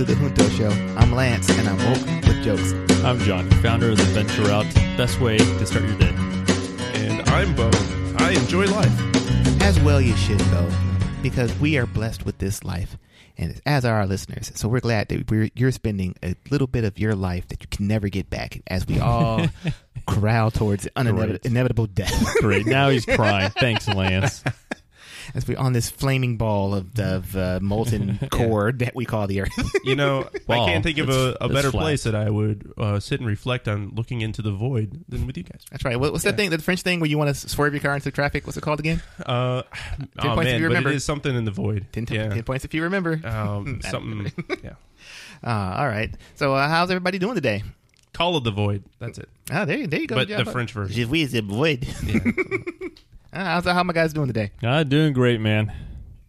to the Junto Show. I'm Lance, and I'm woke with jokes. I'm John, founder of the Venture Out. Best way to start your day. And I'm Bo. I enjoy life. As well you should, though, because we are blessed with this life, and as are our listeners. So we're glad that we're, you're spending a little bit of your life that you can never get back as we all corral towards uninevitable inevitable death. Great. Now he's crying. Thanks, Lance. As we're on this flaming ball of, of uh, molten core that we call the Earth. You know, I can't think of a, that's- a that's better flat. place that I would uh, sit and reflect on looking into the void than with you guys. That's right. What, what's that thing? The French thing where you want to swerve your car into traffic? What's it called again? Uh, oh points if man, you but remember. it is something in the void. Ten, yeah. ten points if you remember. Um, I don't something. yeah. Uh, all right. So uh, how's everybody doing today? Call of the void. That's it. Ah, there, there you go. But the French version. Je suis the void. Yeah. Ah, how's how my guys doing today? Ah, doing great, man.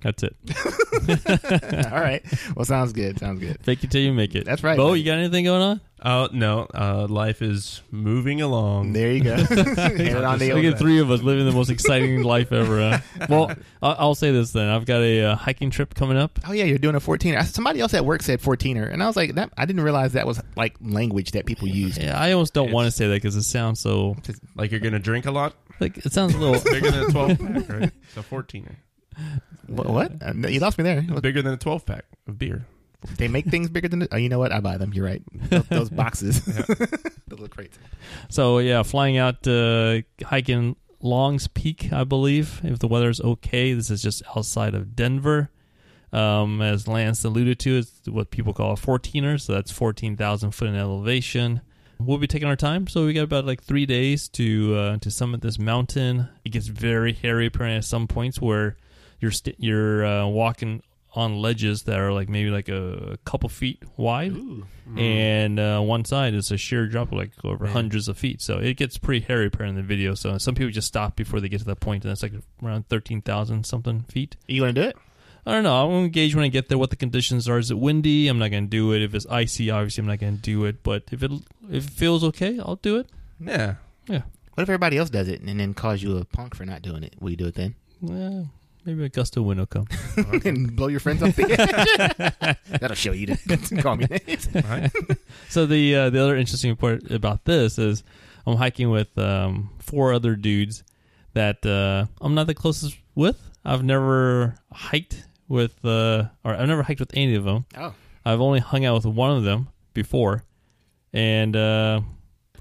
That's it. all right. Well, sounds good. Sounds good. Fake it till you make it. That's right, Bo, buddy. you got anything going on? Oh no. Uh, life is moving along. There you go. Hand it on the Just Look at three of us living the most exciting life ever. Huh? Well, I'll, I'll say this then. I've got a uh, hiking trip coming up. Oh yeah, you're doing a 14er. Somebody else at work said 14er, and I was like, that. I didn't realize that was like language that people use. Yeah, I almost don't want to say that because it sounds so Like you're gonna drink a lot. Like it sounds a little. Bigger than a 12 pack, right? It's a 14er. What? what? Uh, no, you lost me there. Bigger than a 12 pack of beer. They make things bigger than. Oh, you know what? I buy them. You're right. Those, those boxes, the little crates. So yeah, flying out uh, hiking Longs Peak, I believe, if the weather's okay. This is just outside of Denver. Um, as Lance alluded to, it's what people call a 14er, so that's 14,000 foot in elevation. We'll be taking our time, so we got about like three days to uh, to summit this mountain. It gets very hairy, apparently at some points where you're st- you're uh, walking on ledges that are like maybe like a, couple feet wide and uh, one side is a sheer drop of like over Man. hundreds of feet. So it gets pretty hairy apparently in the video. So some people just stop before they get to that point, and that's like around thirteen thousand something feet. You gonna do it? I don't know. I won't engage when I get there what the conditions are. Is it windy? I'm not going to do it. If it's icy, obviously I'm not going to do it. But if it if it feels okay, I'll do it. Yeah. Yeah. What if everybody else does it and then calls you a punk for not doing it? Will you do it then? Yeah, maybe a gust of wind will come. and blow your friends off the edge? That'll show you to call me names. Right? So the uh, the other interesting part about this is I'm hiking with um, four other dudes that uh, I'm not the closest with. I've never hiked with, uh, or I've never hiked with any of them. Oh, I've only hung out with one of them before, and uh,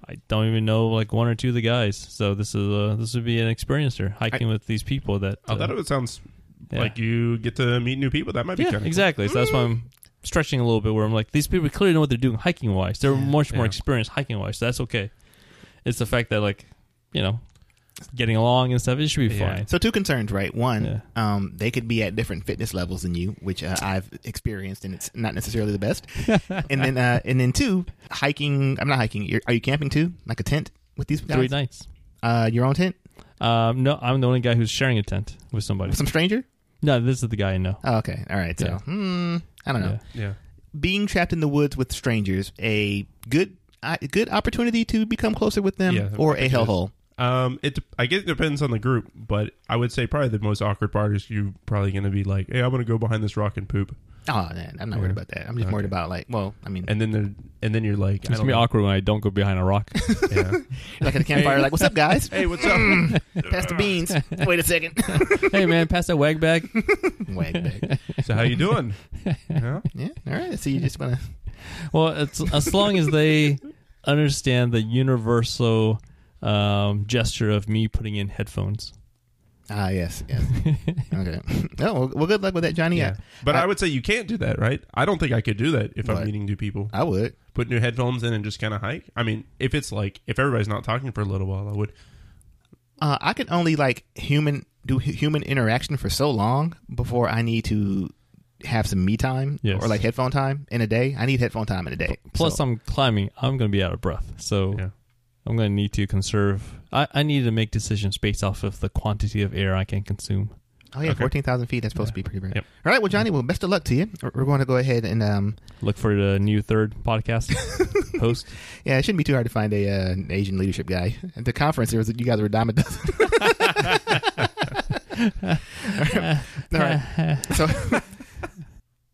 I don't even know like one or two of the guys. So this is uh, this would be an experiencer hiking with these people that. Oh, uh, that sounds yeah. like you get to meet new people. That might be yeah, kind of exactly. So that's why I'm stretching a little bit. Where I'm like, these people clearly know what they're doing hiking wise. They're Yeah. much more experienced hiking wise. So that's okay. It's the fact that like, you know, getting along and stuff. It should be Yeah. fine. so two concerns, right? One, Yeah. um, they could be at different fitness levels than you, which uh, I've experienced, and it's not necessarily the best. and then, uh, and then two, hiking. I'm not hiking. You're, are you camping too? Like a tent with these guys? Three nights. Uh, your own tent Um, no, I'm the only guy who's sharing a tent with somebody. with some stranger? No, this is the guy I know. Oh, okay, all right. So, Yeah. hmm, I don't know. Yeah. Yeah. Being trapped in the woods with strangers, a good, uh, good opportunity to become closer with them, Yeah, or it a is. hellhole. Um, it I guess it depends on the group, but I would say probably the most awkward part is you probably going to be like, "Hey, I'm going to go behind this rock and poop," Oh, man, I'm not worried about that. I'm just Okay. worried about like, well, I mean, and then they're, and then you're like, It's gonna don't be know. awkward when I don't go behind a rock. Yeah. like at the campfire, like, what's up, guys? hey, what's up? Pass the beans. Wait a second. hey man, pass that wag bag. Wag bag. so how you doing? Yeah. Yeah. All right. So you just want to. Well, it's as long as they understand the universal um, gesture of me putting in headphones. Ah, yes. Yes. okay. No. Well, well, good luck with that, Johnny. Yeah. But I, would say you can't do that, right? I don't think I could do that if What? I'm meeting new people. I, I would. Put new headphones in and just kind of hike. I mean, if it's like if everybody's not talking for a little while, I would. Uh, I can only like human do human interaction for so long before I need to have some me time Yes. or like headphone time in a day. I need headphone time in a day. Plus, So- I'm climbing. I'm going to be out of breath, so Yeah. I'm going to need to conserve. I, I need to make decisions based off of the quantity of air I can consume. oh yeah, Okay. fourteen thousand feet. That's supposed to be pretty great. Yep. All right. Well, Johnny. Well, best of luck to you. We're- going to go ahead and um, Look for the new third podcast host. yeah, it shouldn't be too hard to find a uh, an Asian leadership guy. At the conference, there was you guys were a dime a dozen. All right. So,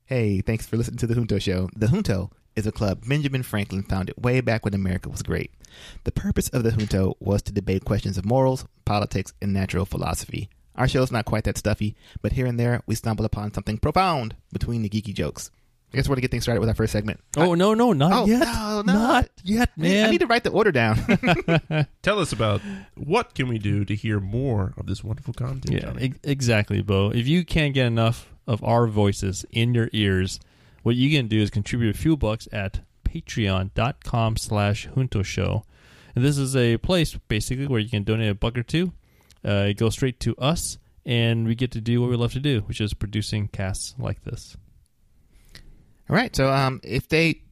hey, thanks for listening to the Junto Show. The Junto is a club Benjamin Franklin founded way back when America was great. The purpose of the Junto was to debate questions of morals, politics, and natural philosophy. Our show is not quite that stuffy, but here and there we stumble upon something profound between the geeky jokes. I guess we're going to get things started with our first segment. Oh no, no, not Oh, yet. no, no. Not yet, I need- man. I need to write the order down. Tell us about what can we do to hear more of this wonderful content. Yeah, Johnny? ex- exactly, Bo. If you can't get enough of our voices in your ears, what you can do is contribute a few bucks at patreon.com slash junto show. And this is a place basically where you can donate a buck or two. Uh, it goes straight to us, and we get to do what we love to do, which is producing casts like this. All right. So, um, if they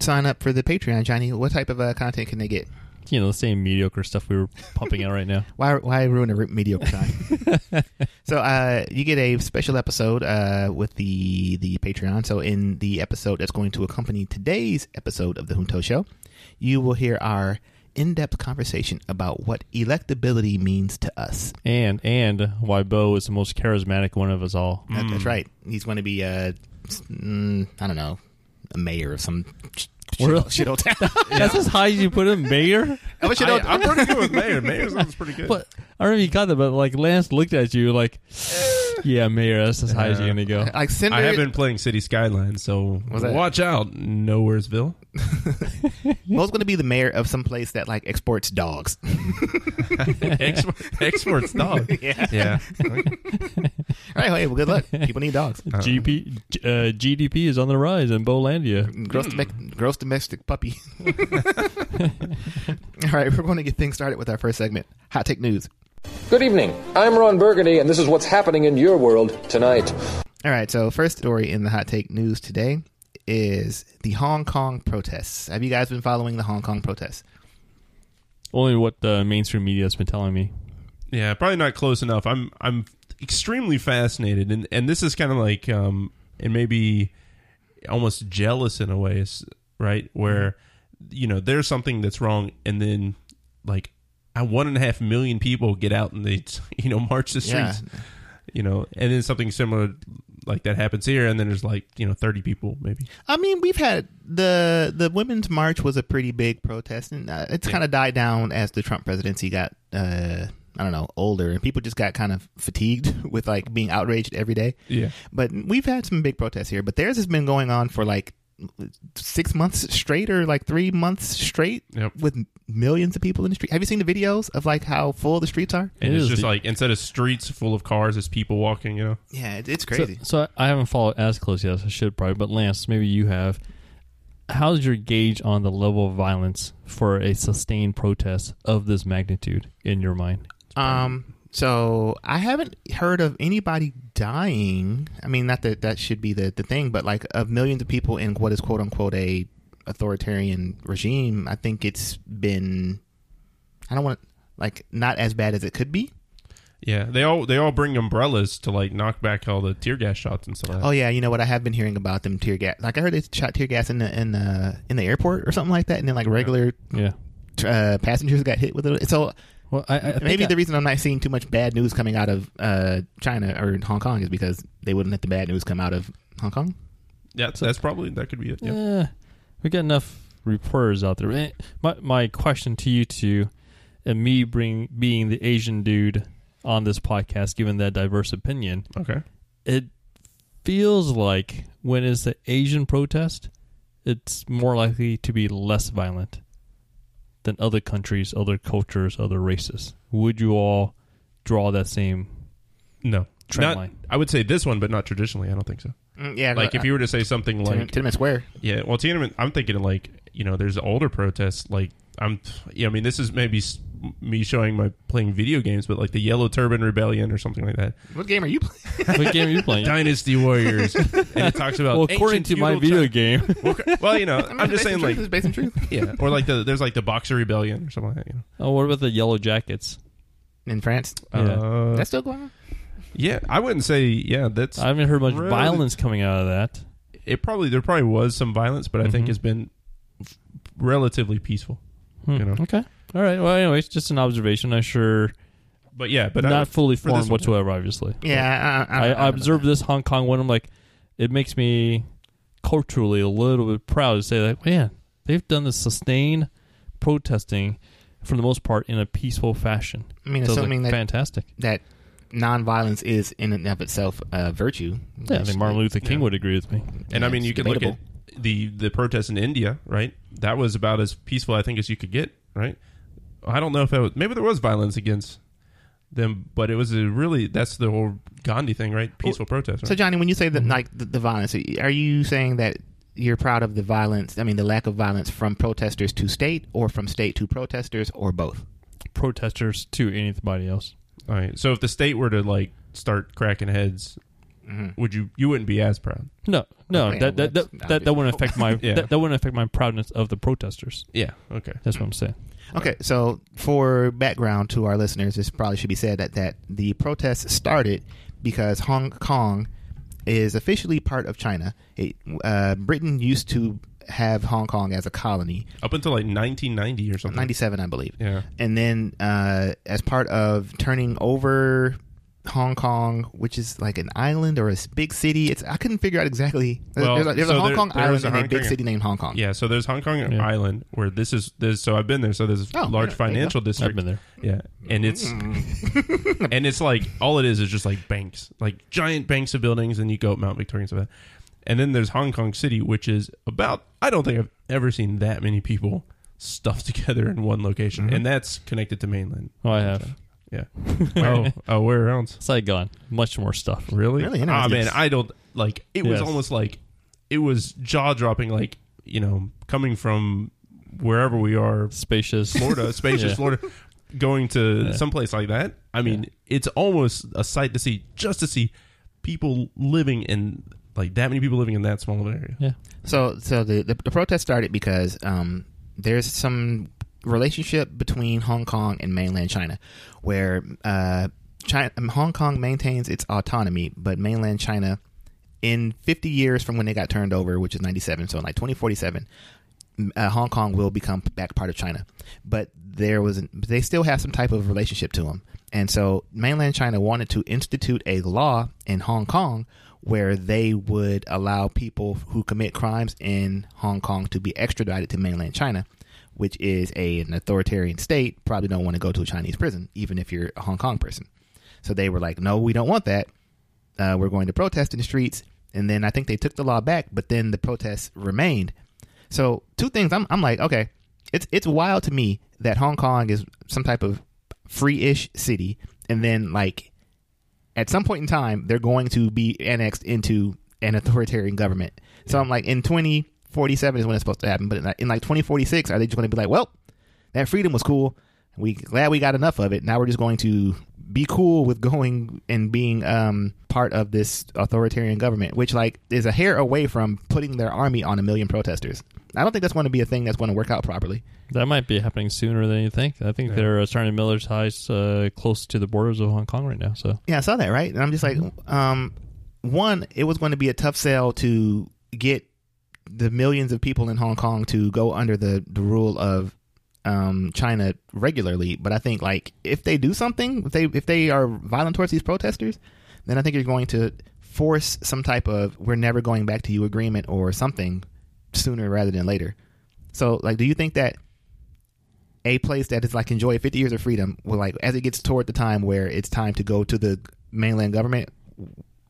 sign up for the Patreon, Johnny, what type of uh, content can they get? You know, the same mediocre stuff we were pumping out right now. Why, why ruin a re- mediocre time? so, uh, you get a special episode uh, with the the Patreon. So, in the episode that's going to accompany today's episode of the Junto Show, you will hear our in-depth conversation about what electability means to us. And and why Bo is the most charismatic one of us all. That- that's right. He's going to be, uh, mm, I don't know, a mayor of some sh- Really? shithole, shithole town. That's as high as you put him, mayor. I wish you know. I, am pretty good with Mayor. Mayor sounds pretty good. But I don't know if you got that, but like Lance looked at you like, yeah, mayor, that's as high as you're gonna go. like Cinder, I have been playing City Skylines, so What's that? watch out, Nowheresville. Bo's going to be the mayor of some place that like exports dogs. Export, exports dog. yeah. Yeah. All right. Hey, well, good luck. People need dogs. GP uh, GDP is on the rise in Bolandia. Gross, domestic, gross domestic puppy. All right, we're going to get things started with our first segment, hot take news. Good evening. I'm Ron Burgundy, and this is what's happening in your world tonight. All right, so first story in the hot take news today is the Hong Kong protests. Have you guys been following the Hong Kong protests? Only what the mainstream media has been telling me. Yeah, probably not close enough. I'm I'm extremely fascinated, and and this is kind of like um, and maybe almost jealous in a way, right? Where you know there's something that's wrong, and then like uh, one and a half million people get out and they you know march the Yeah. streets, you know, and then something similar like that happens here, and then there's like you know thirty people maybe. I mean, we've had the the women's march was a pretty big protest, and uh, it's kind of died down as the Trump presidency got, uh, I don't know, older, and people just got kind of fatigued with like being outraged every day. Yeah. But we've had some big protests here, but theirs has been going on for like six months straight or like three months straight Yep. with millions of people in the street. Have you seen the videos of like how full the streets are? And It it's is just the- like instead of streets full of cars, it's people walking. You know. Yeah, it, it's So, crazy. so I haven't followed as closely as I should probably, but Lance, maybe you have. How's your gauge on the level of violence for a sustained protest of this magnitude in your mind? Um, so I haven't heard of anybody dying. I mean, not that that should be the, the thing, but like of millions of people in what is quote unquote a authoritarian regime, I think it's been, I don't want like not as bad as it could be. Yeah, they all they all bring umbrellas to like knock back all the tear gas shots and stuff. Like that. Oh yeah, you know what? I have been hearing about them tear gas. Like I heard they shot tear gas in the in the in the airport or something like that, and then like regular Yeah. uh, passengers got hit with it. So Well, I, I think maybe I- the reason I'm not seeing too much bad news coming out of uh, China or Hong Kong is because they wouldn't let the bad news come out of Hong Kong. yeah, so that's probably that could be it. Yeah. Eh, we got enough reporters out there. Eh, My my question to you two, and me bring being the Asian dude on this podcast, given that diverse opinion, Okay. it feels like when it's the Asian protest, it's more likely to be less violent than other countries, other cultures, other races. Would you all draw that same No. trend Not, line? I would say this one, but not traditionally. I don't think so. Mm, yeah, Like if you were to say something Tiananmen like, Tiananmen Square. yeah, well, Tiananmen, I'm thinking like you know, there's older protests. Like I'm, yeah, I mean, this is maybe s- me showing my playing video games, but like the Yellow Turban Rebellion or something like that. What game are you playing? what game are you playing? Dynasty Warriors, and it talks about. well, according to my video China- game, Well, well, you know, I mean, I'm it's just saying truth. like it's based in truth. yeah, or like the there's like the Boxer Rebellion or something like that. You know. oh, what about the Yellow Jackets? in France. Yeah. Uh, That's still going on. yeah, I wouldn't say yeah. That's I haven't heard much Really? violence coming out of that. it. Probably there probably was some violence, but I think Mhm. it's been f- relatively peaceful. Hmm. You know. Okay. All right. Well, anyway, it's just an observation. I'm sure But yeah, but not I, fully formed one- whatsoever, obviously. Yeah, I, I, I, I, I observed this Hong Kong one. I'm like, it makes me culturally a little bit proud to say that, man, they've done this sustained protesting for the most part in a peaceful fashion. I mean, So it's, assuming like, that fantastic. that nonviolence is in and of itself a virtue. Yeah, I think Martin Luther King yeah. would agree with me. And yeah, I mean, it's you could look at the the protests in India, right? That was about as peaceful, I think, as you could get, right? I don't know if that was maybe there was violence against them, but it was a really that's the whole Gandhi thing, right? Peaceful protest. Right? So, Johnny, when you say that, Mm-hmm. like the, the violence, are you saying that you're proud of the violence? I mean, the lack of violence from protesters to state, or from state to protesters, or both? Protesters to anybody else. All right. So if the state were to like start cracking heads, Mhm. would you you wouldn't be as proud? No, no, Okay, that, that, that, that, that wouldn't affect my Yeah. that, that wouldn't affect my proudness of the protesters. Yeah. Okay. That's what I'm saying. Okay, so for background to our listeners, this probably should be said that, that the protests started because Hong Kong is officially part of China. It, uh, Britain used to have Hong Kong as a colony, Up until like 1990 or something. 97, I believe. Yeah. And then, uh, as part of turning over Hong Kong, which is like an island or a big city, it's I couldn't figure out exactly. Well, there's a, there's a Hong there- Kong there island was a and a big Kong- city named Hong Kong. Yeah. So there's Hong Kong Yeah. Island where this is there's so I've been there. So there's a Oh, large yeah, there you financial I've district. been there. Yeah, and it's and it's like all it is is just like banks, like giant banks of buildings, and you go up Mount Victoria and stuff. like that. And then there's Hong Kong City, which is about I don't think I've ever seen that many people stuffed together in one location, Mm-hmm. and that's connected to mainland. Oh, I have. Yeah. oh, oh, where else? Saigon, much more stuff. Really? Really? Ah, Interesting. man, I don't like. It was Yes. almost like it was jaw dropping. Like you know, coming from wherever we are, Spacious. Florida, spacious Yeah. Florida, going to Yeah. someplace like that. I mean, it's almost a sight to see, just to see people living in like that many people living in that small of an area. Yeah. So, so the, the the protest started because um, there's some relationship between Hong Kong and mainland China, where uh, China, Hong Kong maintains its autonomy, but mainland China, in 50 years from when they got turned over, which is 97, so in like 2047, uh, Hong Kong will become back part of China. But there was, they still have some type of relationship to them, and so mainland China wanted to institute a law in Hong Kong where they would allow people who commit crimes in Hong Kong to be extradited to mainland China, which is a, an authoritarian state. Probably don't want to go to a Chinese prison, even if you're a Hong Kong person. So they were like, no, we don't want that. Uh, we're going to protest in the streets. And then I think they took the law back, but then the protests remained. So two things. I'm, I'm like, okay, it's it's wild to me that Hong Kong is some type of free-ish city, and then like at some point in time they're going to be annexed into an authoritarian government. So I'm like, in 2047 is when it's supposed to happen, but in like, in like 2046, are they just going to be like, well, that freedom was cool. We glad we got enough of it. Now we're just going to be cool with going and being um, part of this authoritarian government, which like is a hair away from putting their army on a million protesters. I don't think that's going to be a thing that's going to work out properly. That might be happening sooner than you think. I think Yeah. they're uh, starting to militarize uh, close to the borders of Hong Kong right now. So Yeah, I saw that, right? And I'm just like, um, one, it was going to be a tough sell to get the millions of people in Hong Kong to go under the, the rule of um, China regularly. But I think like if they do something, if they if they are violent towards these protesters, then I think you're going to force some type of we're never going back to you agreement or something sooner rather than later. So like, do you think that a place that is like enjoy 50 years of freedom will like as it gets toward the time where it's time to go to the mainland government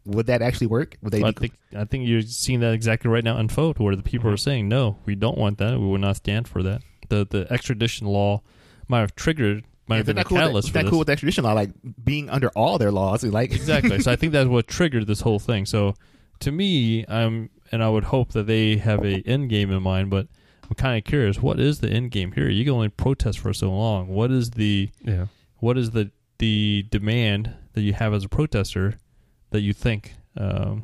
would that actually work would they I think I think you're seeing that exactly right now unfold, where the people Mm-hmm. are saying, "No, we don't want that. We will not stand for that." The the extradition law might have triggered, might have Isn't been a that cool, with- catalyst isn't for that this. cool with extradition law like being under all their laws like exactly. So I think that's what triggered this whole thing. So to me, I'm and I would hope that they have a end game in mind, but I'm kind of curious. What is the end game here? You can only protest for so long. What is the Yeah. what is the the demand that you have as a protester that you think um,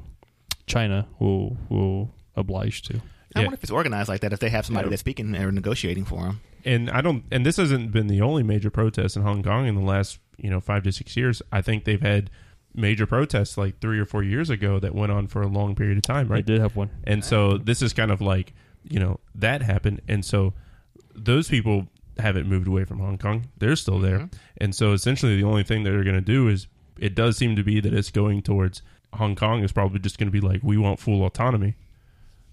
China will will oblige to? I Yeah. wonder if it's organized like that if they have somebody Yeah. that's speaking or negotiating for them And I don't. And this hasn't been the only major protest in Hong Kong in the last you know five to six years. I think they've had major protests like three or four years ago that went on for a long period of time, I right? did have one. And so this is kind of like, you know, that happened. And so those people haven't moved away from Hong Kong. They're still there. Mhm. And so essentially the only thing they're going to do is it does seem to be that it's going towards Hong Kong is probably just going to be like, we want full autonomy.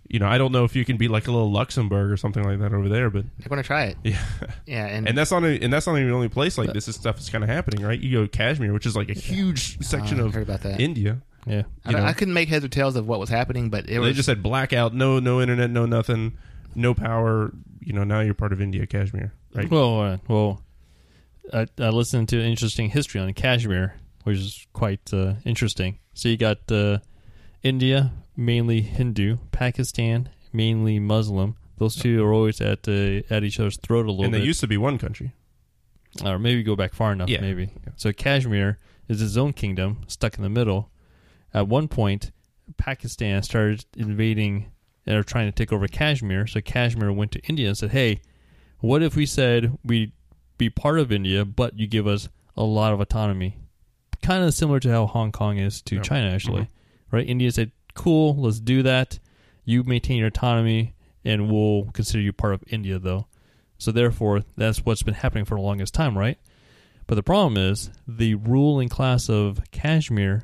you know, I don't know if you can be like a little Luxembourg or something like that over there, but They're going to try it. yeah. Yeah, and, And that's not a, and that's not even the only place like this is stuff is kind of happening, right? You go to Kashmir, which is like a huge section I of heard about that. India. Yeah. I, know. I couldn't make heads or tails of what was happening, but it They was just said blackout, no no internet, no nothing, no power. You know, now you're part of India, Kashmir, right? Well, uh, well, I, I listened to an interesting history on Kashmir, which is quite uh, interesting. So you got uh, India, mainly Hindu, Pakistan, mainly Muslim. Those two are always at uh, at each other's throat a little and they bit, used to be one country. or maybe go back far enough. Yeah. Maybe so. Kashmir is its own kingdom, stuck in the middle. At one point, Pakistan started invading or trying to take over Kashmir. So Kashmir went to India and said, "Hey, what if we said we be part of India, but you give us a lot of autonomy?" Kind of similar to how Hong Kong is to Yeah. China, actually, Mhm. right? India said, "Cool, let's do that. You maintain your autonomy, and we'll consider you part of India, though." So therefore, that's what's been happening for the longest time, right? But the problem is the ruling class of Kashmir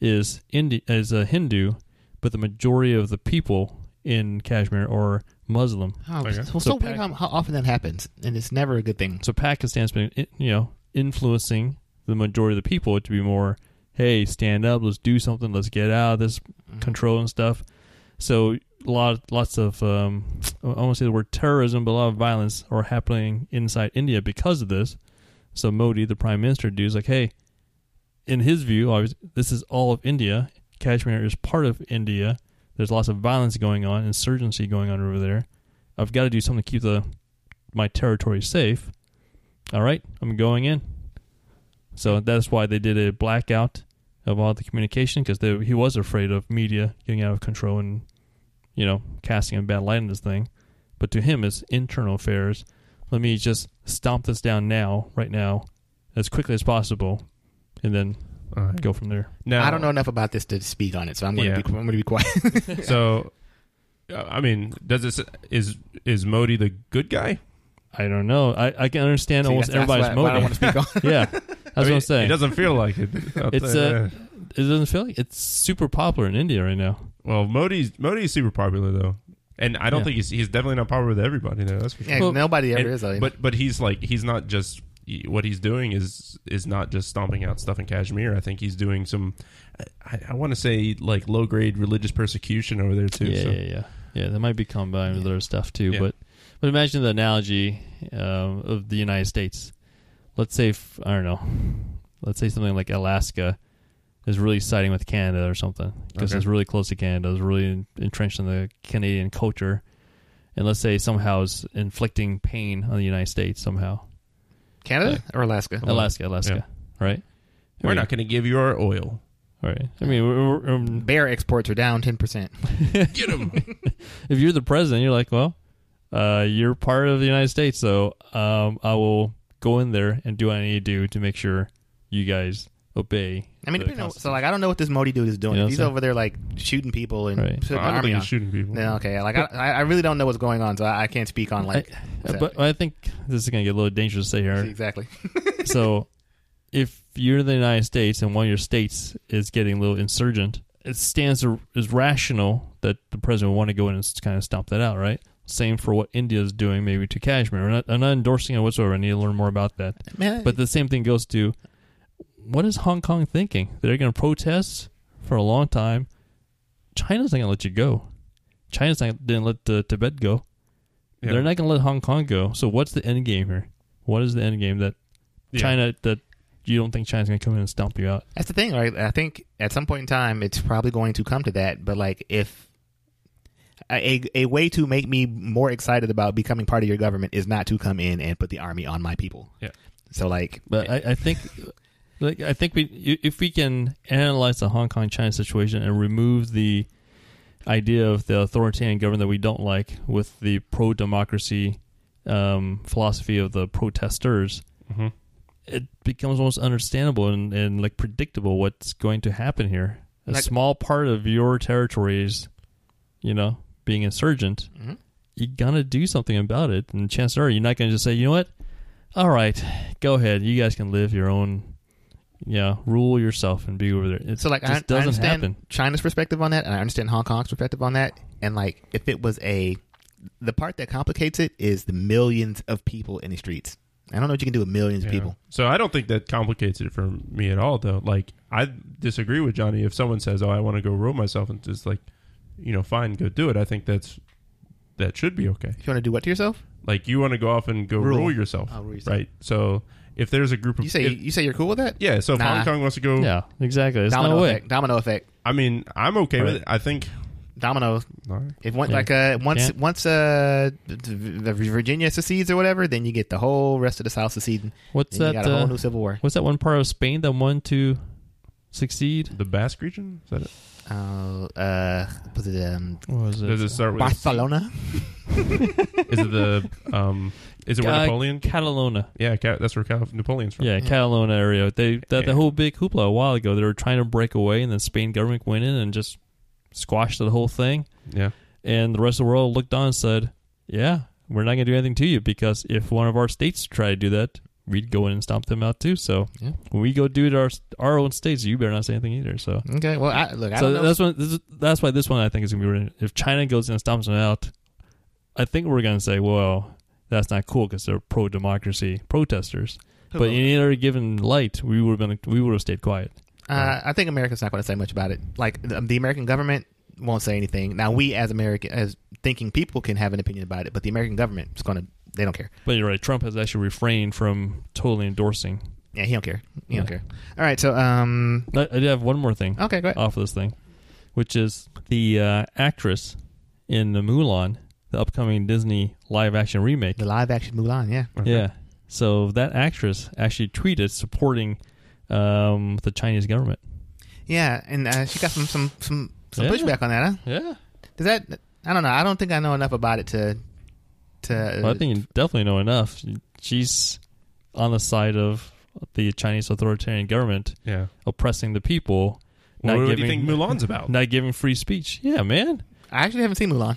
is Indi- is a Hindu, but the majority of the people in Kashmir are Muslim. Oh, Okay. so, so, So weird how, how often that happens, and it's never a good thing. So Pakistan's been you know influencing the majority of the people to be more, hey, stand up, let's do something, let's get out of this Mm-hmm. control and stuff. So a lot, lots of um, I won't say the word terrorism, but a lot of violence are happening inside India because of this. So Modi, the prime minister, dude, is like, hey, in his view, obviously, this is all of India. Kashmir is part of India. There's lots of violence going on, insurgency going on over there. I've got to do something to keep the my territory safe. All right, I'm going in. So that's why they did a blackout of all the communication because he was afraid of media getting out of control and you know casting a bad light on this thing. But to him, it's internal affairs. Let me just stomp this down now, right now, as quickly as possible, and then All right. go from there. Now I don't know enough about this to speak on it, so I'm going to Yeah. be I'm going to be quiet. So, I mean, does this is is Modi the good guy? I don't know. I, I can understand See, almost that's- that's everybody's what I- what I motive. want to speak on. yeah, that's I what I'm saying. It doesn't feel like it. It's, tell you uh, it doesn't feel like it's super popular in India right now. well, Modi's Modi's super popular though, and I don't Yeah. think he's he's definitely not popular with everybody. Though that's for sure. Yeah, Well, nobody ever And- is. Though. but but he's like he's not just what he's doing is is not just stomping out stuff in Kashmir. I think he's doing some. I, I want to say like low grade religious persecution over there too. yeah, so. yeah, yeah, yeah. That might be combined with other stuff too. Yeah. But but imagine the analogy um, of the United States. Let's say I don't know. Let's say something like Alaska is really siding with Canada or something because Okay. it's really close to Canada. It's really entrenched in the Canadian culture, and let's say somehow is inflicting pain on the United States somehow. Canada or Alaska? Alaska, Alaska, right? We're mean, not going to give you our oil. right. I mean, we're, we're, um, Bear exports are down ten percent. Get him. if you're the president, you're like, well, uh, you're part of the United States, so um, I will go in there and do what I need to do to make sure you guys obey. I mean, the depending on, so like I don't know what this Modi dude is doing. You know he's over there like shooting people and Right. putting I the don't army on. shooting people. No, okay. Like I, I really don't know what's going on, so I, I can't speak on like. I, but I think this is going to get a little dangerous to say here. exactly. so, if you're in the United States and one of your states is getting a little insurgent, it stands as rational that the president would want to go in and kind of stomp that out, right? Same for what India is doing, maybe to Kashmir. I'm not, I'm not endorsing it whatsoever. I need to learn more about that. Man, But the same thing goes to what is Hong Kong thinking? They're going to protest for a long time. China's not going to let you go. China's not didn't let the, Tibet go. Yeah. They're not going to let Hong Kong go. So what's the end game here? What is the end game that Yeah. China that you don't think China's going to come in and stomp you out? That's the thing, right? I think at some point in time, it's probably going to come to that. But like, if a a way to make me more excited about becoming part of your government is not to come in and put the army on my people. Yeah. So like, But I, I think, like, I think we if we can analyze the Hong Kong China situation and remove the idea of the authoritarian government that we don't like with the pro democracy um, philosophy of the protesters, Mhm. it becomes almost understandable and, and like predictable what's going to happen here. A Like- small part of your territory is, you know, being insurgent. Mhm. You gotta do something about it, and chances are you're not gonna just say, you know what, all right, go ahead, you guys can live your own yeah, rule yourself and be over there. It So like I, just I doesn't understand happen. China's perspective on that, and I understand Hong Kong's perspective on that. And like if it was a, the part that complicates it is the millions of people in the streets. I don't know what you can do with millions of people. So I don't think that complicates it for me at all, though. Like I disagree with Johnny. If someone says, "Oh, I want to go roll myself," and just like, you know, fine, go do it. I think that's that should be okay. If you want to do what to yourself? Like you want to go off and go Rule. rule yourself, Oh, rule yourself. right? So if there's a group of You say if- you say you're cool with that? yeah, so if Nah. Hong Kong wants to go, Yeah, exactly. There's Domino no way. effect. Domino effect. I mean, I'm okay with Right. it. I think. Domino. all right. If one Yeah. like uh once Can't- once uh the Virginia secedes or whatever, then you get the whole rest of the South seceding. What's Then you that? got a whole Uh, new civil war. what's that one part of Spain that won to succeed? The Basque region is that it? Uh, uh, was it um, What was it? Does it start with? Barcelona? Is it the um? Is it where Uh, Napoleon? Catalonia. Yeah, Ca- that's where Cal- Napoleon's from. Yeah, Catalonia area. They that Yeah. the whole big hoopla a while ago. They were trying to break away, and the Spain government went in and just squashed the whole thing. yeah. And the rest of the world looked on and said, "Yeah, we're not going to do anything to you because if one of our states tried to do that, we'd go in and stomp them out too. So Yeah. when we go do it our our own states, you better not say anything either." So Okay, well, I, look, I so don't know. that's one. Is, that's why this one I think is gonna be. Really, if China goes in and stomps them out, I think we're gonna say, well, that's not cool because they're pro democracy protesters. But in any other given light, we would have been we would have stayed quiet. Uh, I think America's not going to say much about it. Like the, the American government won't say anything. Now we, as American, as thinking people, can have an opinion about it, but the American government is going to. They don't care. But you're right. Trump has actually refrained from totally endorsing. Yeah, he don't care. He don't care. All right, so um, I, I do have one more thing okay, go ahead. off of this thing, which is the uh, actress in the Mulan, the upcoming Disney live action remake. The live action Mulan, yeah. Yeah. So that actress actually tweeted supporting um, the Chinese government. Yeah, and uh, she got some some some, some Yeah. pushback on that. Huh? Yeah. Does that? I don't know. I don't think I know enough about it to to. Well, I think you definitely know enough. She's on the side of the Chinese authoritarian government Yeah. oppressing the people, Well, not what do giving you think Mulan's about? not giving free speech. Yeah, man. I actually haven't seen Mulan.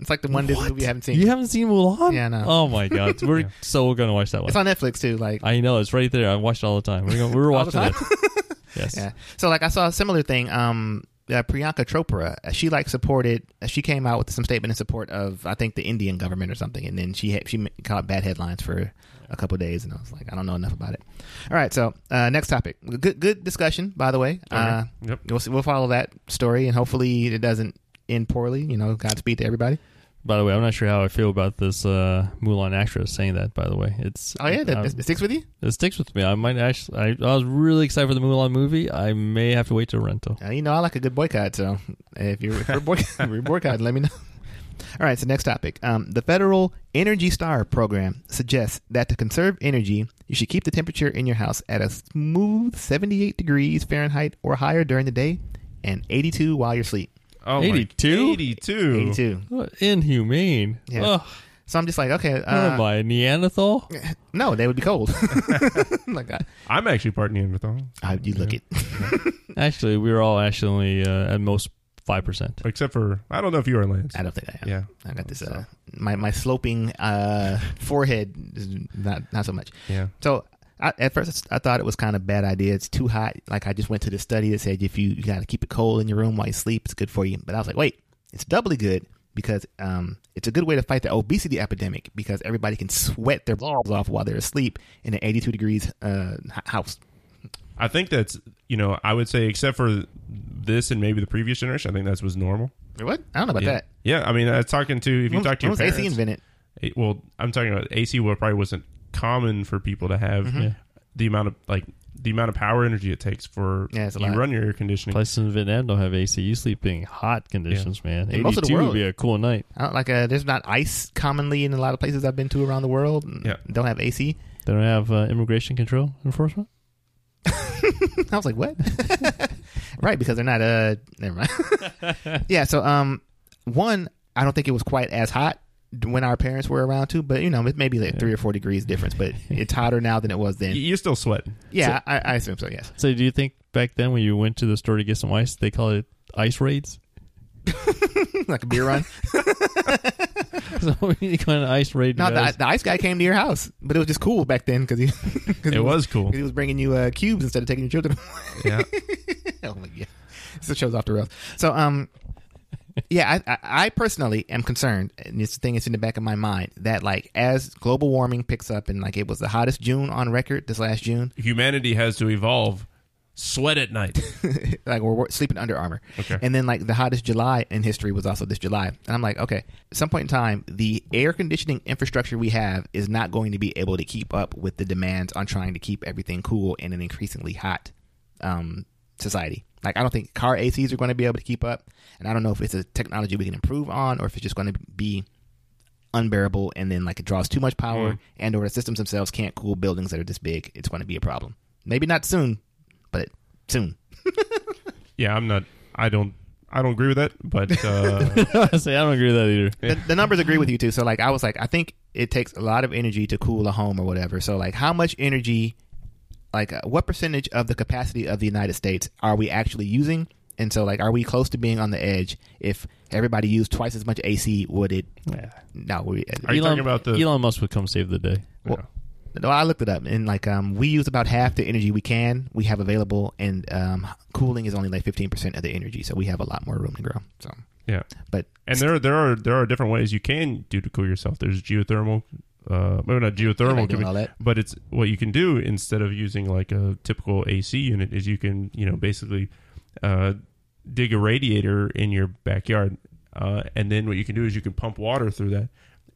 It's like the one Disney movie I haven't seen. You haven't seen Mulan? Yeah, no. Oh my god, we're Yeah. so gonna watch that one. It's on Netflix too. Like I know it's right there. I watch it all the time. We're gonna, we were All the watching time? it. yes. Yeah. So like I saw a similar thing. Um, uh, Priyanka Chopra, uh, she like supported. Uh, she came out with some statement in support of I think the Indian government or something, and then she had, she caught bad headlines for a couple of days, and I was like, I don't know enough about it. All right, so uh, next topic. Good good discussion, by the way. Uh, Okay. Yep. we'll we'll follow that story, and hopefully it doesn't end poorly. You know, Godspeed to everybody. By the way, I'm not sure how I feel about this uh, Mulan actress saying that. By the way, it's Oh yeah, that, it sticks with you. it sticks with me. I might actually. I, I was really excited for the Mulan movie. I may have to wait till rental. Uh, you know, I like a good boycott. So if you're, if you're, boy, if you're boycott, let me know. All right, so next topic. Um, the federal Energy Star program suggests that to conserve energy, you should keep the temperature in your house at a smooth 78 degrees Fahrenheit or higher during the day and 82 while you're asleep. Oh, 82? 82. 82. What inhumane. Yeah. Ugh, So I'm just like, okay, what am uh, I, Neanderthal? no, they would be cold. like, I, I'm actually part Neanderthal. I, you look Yeah. it. Actually, we were all actually uh, at most five percent. Except for, I don't know if you are Lance. I don't think I am. Yeah. I got this. Uh, my my sloping uh, forehead is not not so much. Yeah. So I, at first I thought it was kind of a bad idea. It's too hot. Like I just went to the study that said if you, you got to keep it cold in your room while you sleep, it's good for you. But I was like, wait, it's doubly good because um, it's a good way to fight the obesity epidemic because everybody can sweat their balls off while they're asleep in an 82 degrees uh, house. I think that's, you know, I would say, except for this and maybe the previous generation, I think that was normal. What? I don't know about yeah. that. Yeah. I mean, I was talking to, if you When, talk to your parents. AC invented? Well, I'm talking about AC. Well, probably wasn't common for people to have Mm-hmm. The amount of like the amount of power energy it takes for Yeah, you lot. run your air conditioning. Places in Vietnam don't have AC. You sleep in hot conditions, man. In most of the Eighty-two would world. be a cool night. I don't like. Uh, there's not ice commonly in a lot of places I've been to around the world. Yeah. Don't have AC. They don't have uh, immigration control enforcement. I was like, what? right, because they're not. Uh, never mind. yeah. So, um, one, I don't think it was quite as hot when our parents were around too, but you know, it may be like Yeah. three or four degrees difference, but it's hotter now than it was then. You're still sweating. Yeah, I, I assume so. Yes. So, do you think back then when you went to the store to get some ice, they call it ice raids? like a beer run. so we need to go on ice raid. No, the, the ice guy came to your house, but it was just cool back then because he, 'cause It was cool. He was bringing you uh, cubes instead of taking your children. Yeah. oh my god, this show's off the rails. So, um, yeah, I, I, personally am concerned, and this thing is in the back of my mind that like as global warming picks up, and like it was the hottest June on record this last June, Humanity has to evolve. Sweat at night. like we're, we're sleeping under armor. Okay. And then like the hottest July in history was also this July. And I'm like, okay, at some point in time, the air conditioning infrastructure we have is not going to be able to keep up with the demands on trying to keep everything cool in an increasingly hot um, society. Like I don't think car ACs are going to be able to keep up. And I don't know if it's a technology we can improve on or if it's just going to be unbearable and then like it draws too much power Mm. and or the systems themselves can't cool buildings that are this big. It's going to be a problem. Maybe not soon, but soon. Yeah, I'm not. I don't. I don't agree with that. But uh, I say I don't agree with that either. the, the numbers agree with you too. So like I was like, I think it takes a lot of energy to cool a home or whatever. So like, how much energy, like uh, what percentage of the capacity of the United States are we actually using? And so like, are we close to being on the edge? If everybody used twice as much AC, would it? Yeah. No, we, Are you Elon, talking about the- Elon Musk would come save the day? well, no, I looked it up, and like um, we use about half the energy we can we have available, and um, cooling is only like fifteen percent of the energy, so we have a lot more room to grow. So, yeah, but and there there are there are different ways you can do to cool yourself. There's geothermal. Uh, maybe not geothermal, be- but it's what you can do instead of using like a typical AC unit is you can you know basically uh, dig a radiator in your backyard, uh, and then what you can do is you can pump water through that,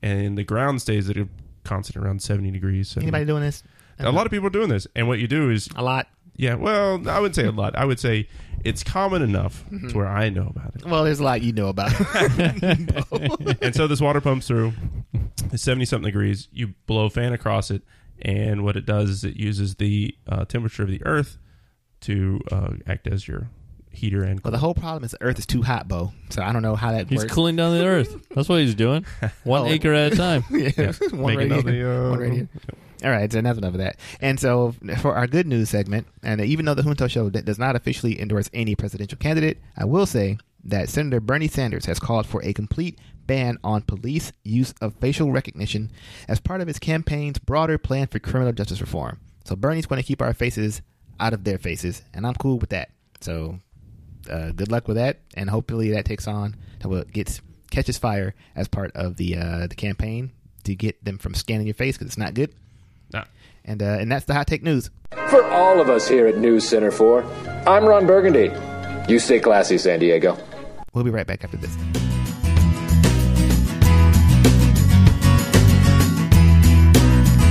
and the ground stays at a constant around seventy degrees. 70. anybody doing this? a lot of people are doing this, and what you do is A lot. yeah, well, I would say a lot. I would say it's common enough to where I know about it. Well, there's a lot you know about. and so this water pumps through. It's seventy something degrees. You blow a fan across it, and what it does is it uses the uh, temperature of the Earth to uh, act as your heater and. Well, the whole problem is the Earth is too hot, Bo. So I don't know how that He's works. cooling down the earth. That's what he's doing. One Oh. acre at a time. yeah, one Making radiator. the, uh, one radiator. All right, so enough of that. And so for our good news segment, and even though the Junto Show does not officially endorse any presidential candidate, I will say that Senator Bernie Sanders has called for a complete ban on police use of facial recognition as part of his campaign's broader plan for criminal justice reform. So Bernie's going to keep our faces out of their faces, and I'm cool with that. So uh, good luck with that, and hopefully that takes on that gets catches fire as part of the uh, the campaign to get them from scanning your face because it's not good. Nah. And uh, and that's the hot take news. For all of us here at News Center 4, I'm Ron Burgundy. You stay classy, San Diego. We'll be right back after this.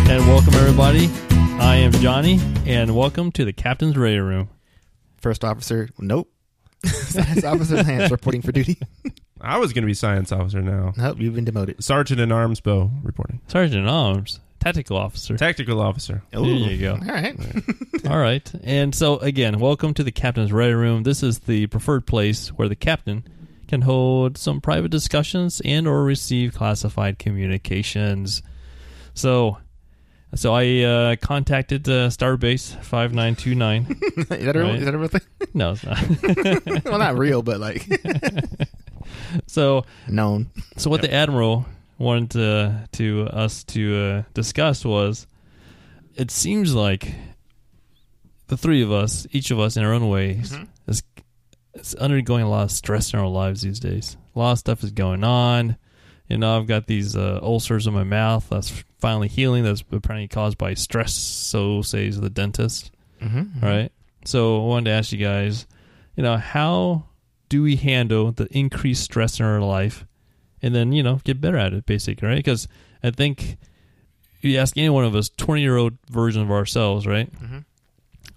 And welcome everybody. I am Johnny, and welcome to the Captain's Ready Room. First officer, nope. Science officer Lance reporting for duty. I was going to be science officer now. nope, you've been demoted. Sergeant in arms, Bo reporting. Sergeant in Arms, Tactical Officer. Tactical officer. Ooh, you go. All right. All right. And so, again, welcome to the Captain's Ready Room. This is the preferred place where the captain can hold some private discussions and or receive classified communications. So, so I uh, contacted uh, Starbase 5929. is, that a, real- Right. is that a real thing? no, it's not. well, not real, but like so, known. so what the admiral wanted to, to us to uh, discuss was it seems like the three of us each of us in our own ways is, is undergoing a lot of stress in our lives these days a lot of stuff is going on you know i've got these uh, ulcers in my mouth that's finally healing that's apparently caused by stress so says the dentist Mm-hmm. right? So I wanted to ask you guys, you know, how do we handle the increased stress in our life, and then you know get better at it, basically, right? Because I think if you ask any one of us, twenty year old version of ourselves, right? Mhm.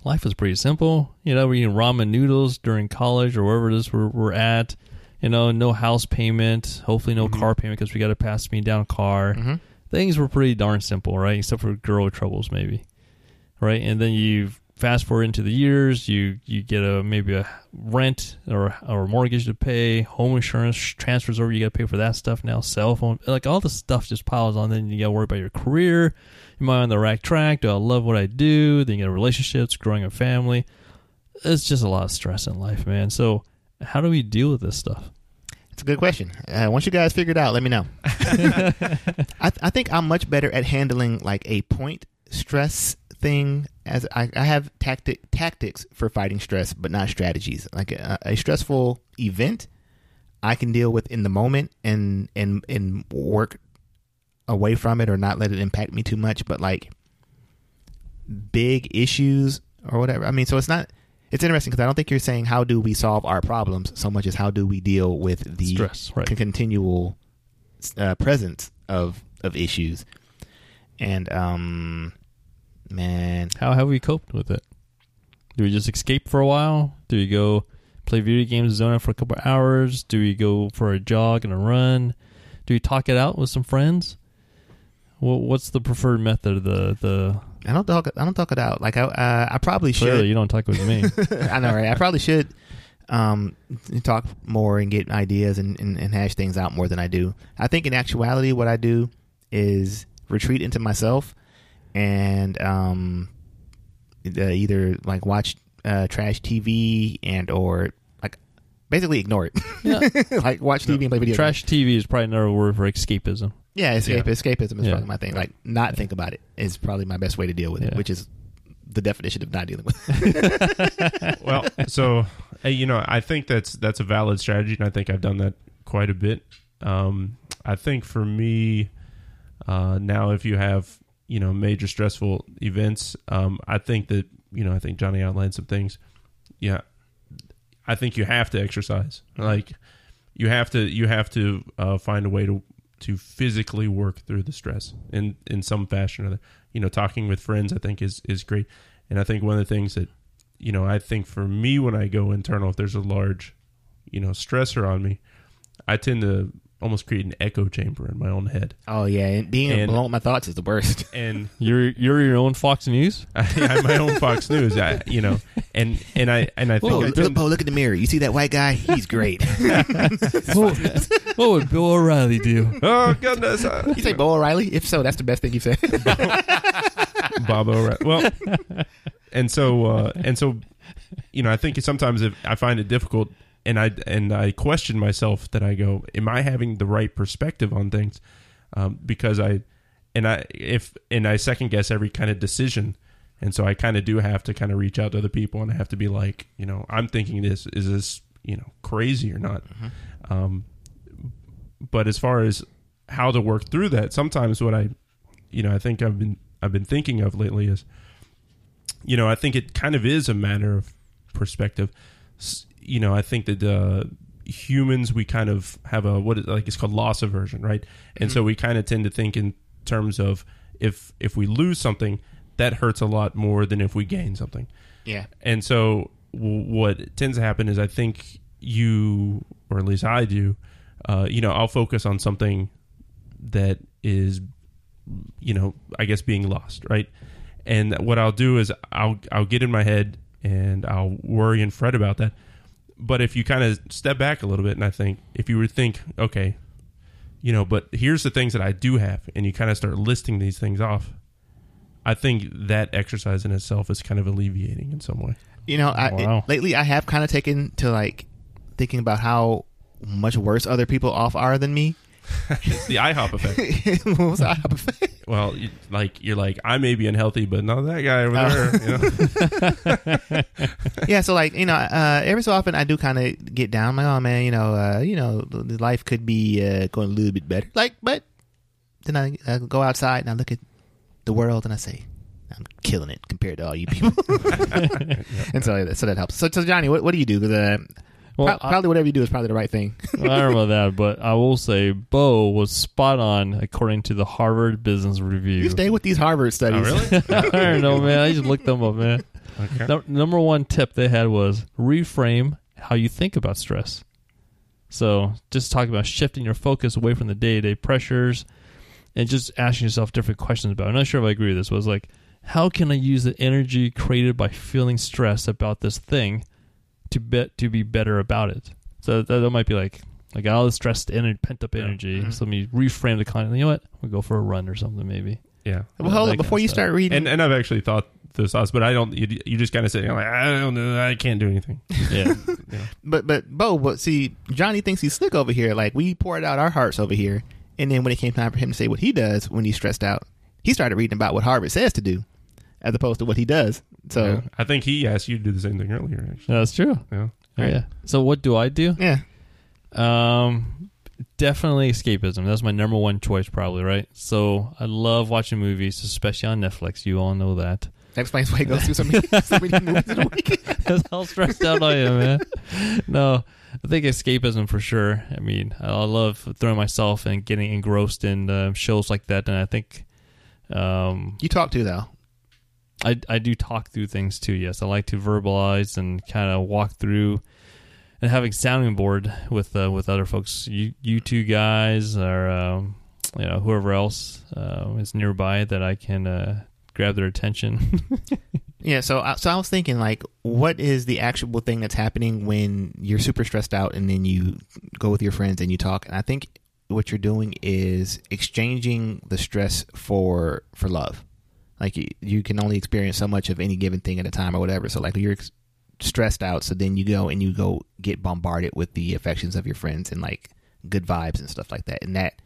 Life is pretty simple. You know, we're eating ramen noodles during college or wherever it is we're, we're at. You know, no house payment, hopefully no car payment because we got to pass me down a car Mm-hmm. things were pretty darn simple, right? Except for girl troubles, maybe, right? And then you fast forward into the years, you you get a maybe a rent or or a mortgage to pay, home insurance transfers over, you got to pay for that stuff now, cell phone, like all the stuff just piles on. Then you got to worry about your career. Am I on the right track? Do I love what I do? Then you got relationships, growing a family. It's just a lot of stress in life, man. So how do we deal with this stuff? It's a good question. Uh, once you guys figure it out, let me know. I, I think I'm much better at handling like a point stress thing. As I, I have tactic tactics for fighting stress, but not strategies. Like a, a stressful event, I can deal with in the moment and and and work away from it or not let it impact me too much. But like big issues or whatever. I mean, so it's not. It's interesting because I don't think you're saying how do we solve our problems so much as how do we deal with the Stress, right. con- continual uh, presence of of issues. And um, man, How have we coped with it? Do we just escape for a while? Do we go play video games, zone out for a couple hours? Do we go for a jog and a run? Do we talk it out with some friends? Well, what's the preferred method? The the I don't talk. I don't talk it out. Like I, uh, I probably clearly should. you don't talk with me. I know, right? I probably should um, talk more and get ideas and, and, and hash things out more than I do. I think in actuality, what I do is retreat into myself and um, uh, either like watch uh, trash TV and or like basically ignore it. Yeah. like watch TV and play video. Trash TV is probably another word for escapism. Yeah, escape, Yeah. escapism is Yeah. probably my thing. Like not think about it is probably my best way to deal with it, which is the definition of not dealing with. it. well, so you know, I think that's that's a valid strategy, and I think I've done that quite a bit. Um, I think for me, uh, now if you have you know major stressful events, um, I think that you know I think Johnny outlined some things. Yeah, I think you have to exercise. Like you have to you have to uh, find a way to to physically work through the stress in in some fashion or other. You know, talking with friends I think is is great. And I think one of the things that you know, I think for me when I go internal if there's a large, you know, stressor on me, I tend to almost create an echo chamber in my own head. oh yeah, and being And- alone with my thoughts is the worst. And You're you're your own Fox News. I have my own Fox News, I, you know, and and I and I think Oh, I look, tend- oh, look at the mirror. You see that white guy? He's great. what, what would Bill O'Reilly do? oh goodness, uh, you say Bo O'Reilly? If so, that's the best thing you've said. Bob O'Reilly. Well, and so uh, and so, you know, I think sometimes if I find it difficult, and I and I question myself that I go, am I having the right perspective on things? Um, because I and I if and I second guess every kind of decision, and so I kind of do have to kind of reach out to other people, and I have to be like, you know, I'm thinking this is this you know crazy or not. Um, but as far as how to work through that, sometimes what I, you know, I think I've been I've been thinking of lately is, you know, I think it kind of is a matter of perspective. You know, I think that uh, humans we kind of have a what is, like it's called loss aversion, right? And so we kind of tend to think in terms of if if we lose something, that hurts a lot more than if we gain something. yeah. And so w- what tends to happen is I think you, or at least I do, uh, you know, I'll focus on something that is, you know, I guess being lost, right? And what I'll do is I'll I'll get in my head and I'll worry and fret about that. But if you kind of step back a little bit and I think if you would think, okay, you know, but here's the things that I do have, and you kind of start listing these things off. I think that exercise in itself is kind of alleviating in some way. You know, I, Wow. it- lately I have kind of taken to like thinking about how much worse other people off are than me. It's the IHOP effect. what was I? Well, you, like you're like I may be unhealthy, but not that guy over there. You know? yeah, so like you know, uh, every so often I do kind of get down. I'm like, oh man, you know, uh, you know, the the life could be uh, going a little bit better. Like, but then I, I go outside and I look at the world and I say, I'm killing it compared to all you people. and so so that helps. So, so Johnny, what, what do you do? Because uh, Well, pro- probably whatever you do is probably the right thing. I don't know about that, but I will say Bo was spot on according to the Harvard Business Review. you stay with these Harvard oh, studies. oh, studies. really? I don't know, man. I just looked them up, man. Okay. Num- number one tip they had was reframe how you think about stress. So just talking about shifting your focus away from the day to day pressures and just asking yourself different questions about. it. I'm not sure if I agree with this. Was like, how can I use the energy created by feeling stress about this thing to bet to be better about it? So that, that might be like, like I got all this stressed energy, pent up Yeah. energy. Mhm. So let me reframe the content. You know what? We'll go for a run or something maybe. Yeah. Well, hold on. Before you start reading, And and I've actually thought those thoughts, but I don't. You, you just kind of sit there like I don't know. I can't do anything. Yeah. but but Bo, but see, Johnny thinks he's slick over here. Like we poured out our hearts over here, and then when it came time for him to say what he does when he's stressed out, he started reading about what Harvard says to do, as opposed to what he does. So Yeah. I think he asked you to do the same thing earlier. Actually. That's true. Yeah. Yeah. yeah. So what do I do? yeah, Um, definitely escapism. That's my number one choice, probably. Right. So I love watching movies, especially on Netflix. You all know that. that explains why he goes through so many, so many movies in a week. That's how stressed out I am, man. No, I think escapism for sure. I mean, I love throwing myself and getting engrossed in uh, shows like that, and I think um, You talk to though. I I do talk through things too. Yes, I like to verbalize and kind of walk through and having sounding board with uh, with other folks. You you two guys or um, you know whoever else uh, is nearby that I can uh, grab their attention. Yeah, so I- so I was thinking like, what is the actual thing that's happening when you're super stressed out and then you go with your friends and you talk? And I think what you're doing is exchanging the stress for for love. Like you, you can only experience so much of any given thing at a time or whatever. So like you're stressed out, so then you go and you go get bombarded with the affections of your friends and like good vibes and stuff like that. And that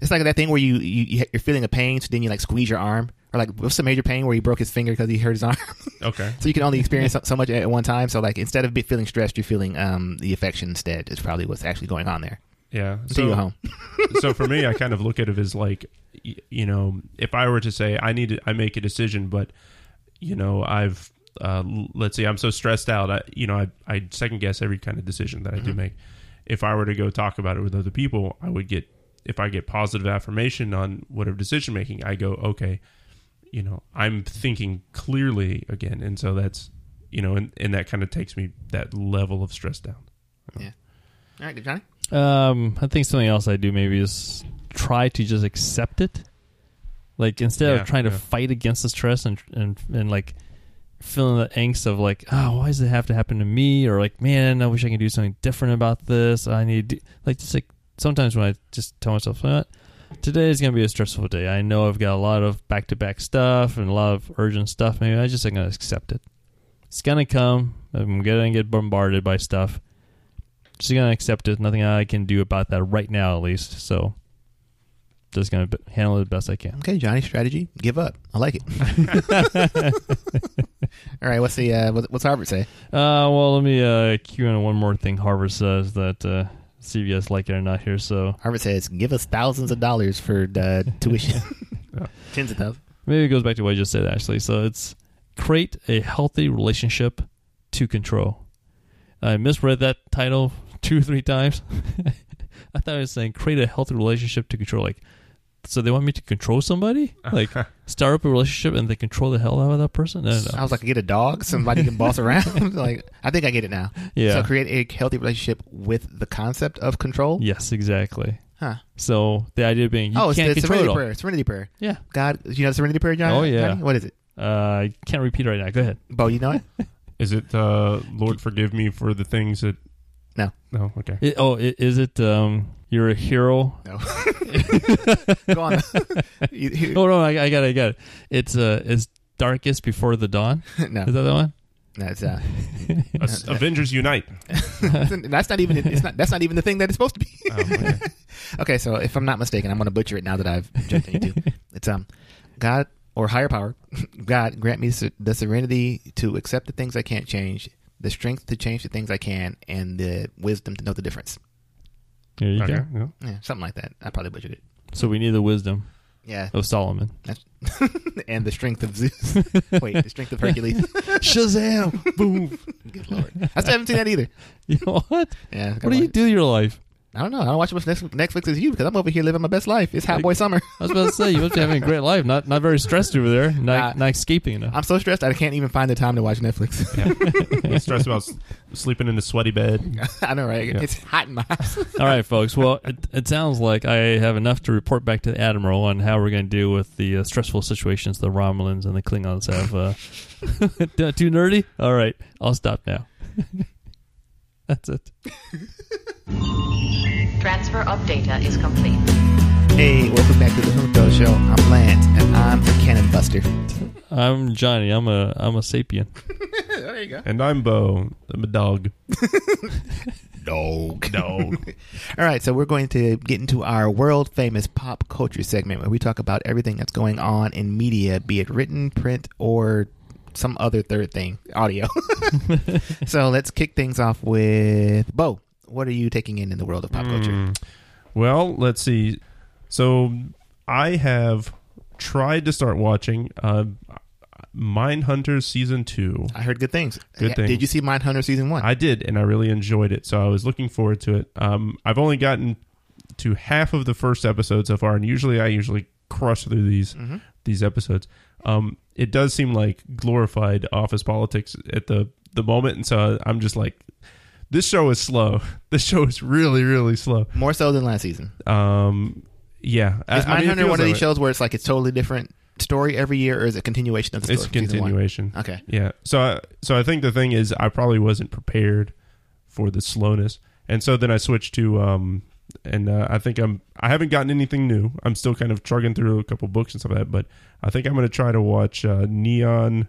it's like that thing where you, you you're feeling a pain, so then you like squeeze your arm. Or like, what's the major pain where he broke his finger because he hurt his arm? Okay. So you can only experience so, so much at one time. So like instead of be feeling stressed, you're feeling um, the affection instead. Is probably what's actually going on there. Yeah. Until you home. so for me, I kind of look at it as like, you know, if I were to say I need to, I make a decision, but you know, I've uh, let's see, I'm so stressed out, I, you know, I, I second guess every kind of decision that I do make. If I were to go talk about it with other people, I would get if I get positive affirmation on whatever decision making, I go, okay, you know, I'm thinking clearly again, and so that's you know, and, and that kind of takes me that level of stress down. Yeah. All right, good, Johnny. Um, I think something else I do maybe is try to just accept it. Like instead Yeah, of trying to fight against the stress and and and like feeling the angst of like, oh, why does it have to happen to me? Or like, man, I wish I could do something different about this. I need to, like just like sometimes when I just tell myself, you know today is gonna be a stressful day. I know I've got a lot of back to back stuff and a lot of urgent stuff. Maybe I just am gonna accept it. It's gonna come. I'm gonna get bombarded by stuff just gonna accept it. Nothing I can do about that right now, at least. So, just gonna b- handle it the best I can. Okay, Johnny. Strategy: give up. I like it. All right. What's the uh, what's Harvard say? Uh, well, let me uh, cue in on one more thing. Harvard says that uh, CVS like it or not here. So Harvard says give us thousands of dollars for uh, tuition. Yeah. Tens of thousands. maybe it goes back to what I just said. Actually, so it's create a healthy relationship to control. I misread that title two or three times. I thought it was saying create a healthy relationship to control. Like, so they want me to control somebody? Like, start up a relationship and they control the hell out of that person? No, no, no. I was like, get a dog, somebody can boss around. like, I think I get it now. Yeah. So create a healthy relationship with the concept of control. Yes, exactly. Huh. So the idea being you oh, it's can't the control it serenity all. prayer. Serenity prayer. Yeah. God, you know the serenity prayer, Johnny? Oh, yeah. Johnny? What is it? Uh, I can't repeat it right now. Go ahead. Bo, you know it? Is it uh, Lord forgive me for the things that? No. No. Okay. It, oh, i- is it? Um, you're a hero. No. Go on. You- you- Oh no, I, I got it. I got it. It's uh, it's darkest before the dawn. no, Is that the one? that's uh, Avengers Unite. that's not even it's not that's not even the thing that it's supposed to be. Oh, okay. okay, so if I'm not mistaken, I'm going to butcher it now that I've jumped into. It's um, God or higher power, God grant me the serenity to accept the things I can't change, the strength to change the things I can, and the wisdom to know the difference. There you okay. go. yeah. Yeah, something like that. I probably butchered it. So we need the wisdom Yeah, of Solomon. that's and the strength of Zeus. Wait, the strength of Hercules. Shazam! Boom! Good lord, I still haven't seen that either. You know what? Yeah, What do you do your life? I don't know. I don't watch as much Netflix- Netflix as you because I'm over here living my best life. It's hot boy summer. I was about to say you must be having a great life. Not not very stressed over there. Not Nah. not escaping enough. I'm so stressed I can't even find the time to watch Netflix. Yeah. Stress about sleeping in the sweaty bed. I know, right? Yeah. It's hot in my house. All right, folks. Well, it, it sounds like I have enough to report back to the admiral on how we're going to deal with the uh, stressful situations the Romulans and the Klingons have. Uh, too nerdy? All right, I'll stop now. That's it. Transfer of data is complete. Hey, welcome back to the Junto Show. I'm Lance, and I'm the Cannon Buster. I'm Johnny. I'm a I'm a sapien. there you go. And I'm Bo. I'm a dog. Dog. Dog. All right, so we're going to get into our world famous pop culture segment where we talk about everything that's going on in media, be it written, print, or some other third thing, audio. so let's kick things off with Bo. What are you taking in in the world of pop culture? Mm. Well, let's see. So I have tried to start watching uh, Mindhunter season two. I heard good things. Good Yeah, things. Did you see Mindhunter season one? I did, and I really enjoyed it. So I was looking forward to it. Um, I've only gotten to half of the first episode so far, and usually I usually crush through these Mhm. these episodes. Um, it does seem like glorified office politics at the the moment, and so I'm just like, this show is slow. This show is really really slow. More so than last season. Um, yeah, Is I- I mean, Mindhunter one of these shows where it's like it's totally different story every year, or is it continuation of the story? It's a one? continuation. Okay. Yeah. So I, so I think the thing is I probably wasn't prepared for the slowness. And so then I switched to um and uh, I think I'm I haven't gotten anything new. I'm still kind of chugging through a couple books and stuff like that, but I think I'm going to try to watch uh, Neon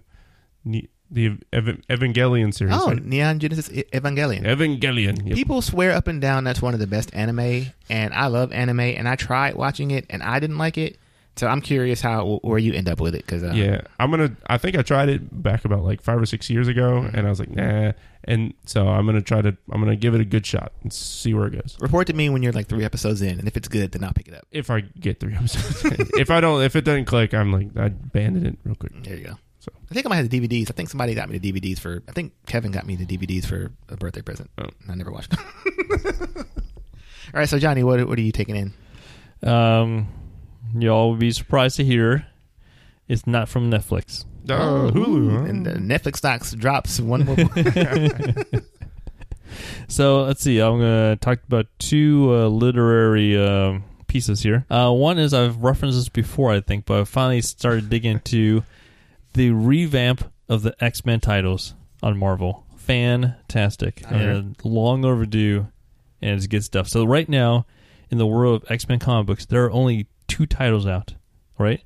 ne- the Ev- Evangelion series. Oh, right? Neon Genesis Evangelion. Evangelion. Yep. People swear up and down that's one of the best anime, and I love anime, and I tried watching it, and I didn't like it. So I'm curious how where you end up with it because uh, yeah, I'm gonna. I think I tried it back about like five or six years ago, Mm-hmm. and I was like, nah. And so I'm gonna try to. I'm gonna give it a good shot and see where it goes. report to me when you're like three episodes in, and if it's good, then I'll pick it up. if I get three episodes. if I don't, if it doesn't click, I'm like I abandon it real quick. There you go. So. I think I might have the DVDs. I think somebody got me the DVDs for. I think Kevin got me the DVDs for a birthday present. Oh. I never watched them. All right, so Johnny, what what are you taking in? Um, y'all would be surprised to hear it's not from Netflix. Oh, Hulu. huh? and the Netflix stocks drops one more. So let's see. I'm gonna talk about two uh, literary um, pieces here. Uh, one is I've referenced this before, I think, but I finally started digging into the revamp of the X Men titles on Marvel. Fantastic and long overdue, and it's good stuff. So right now, in the world of X Men comic books, there are only two titles out. Right?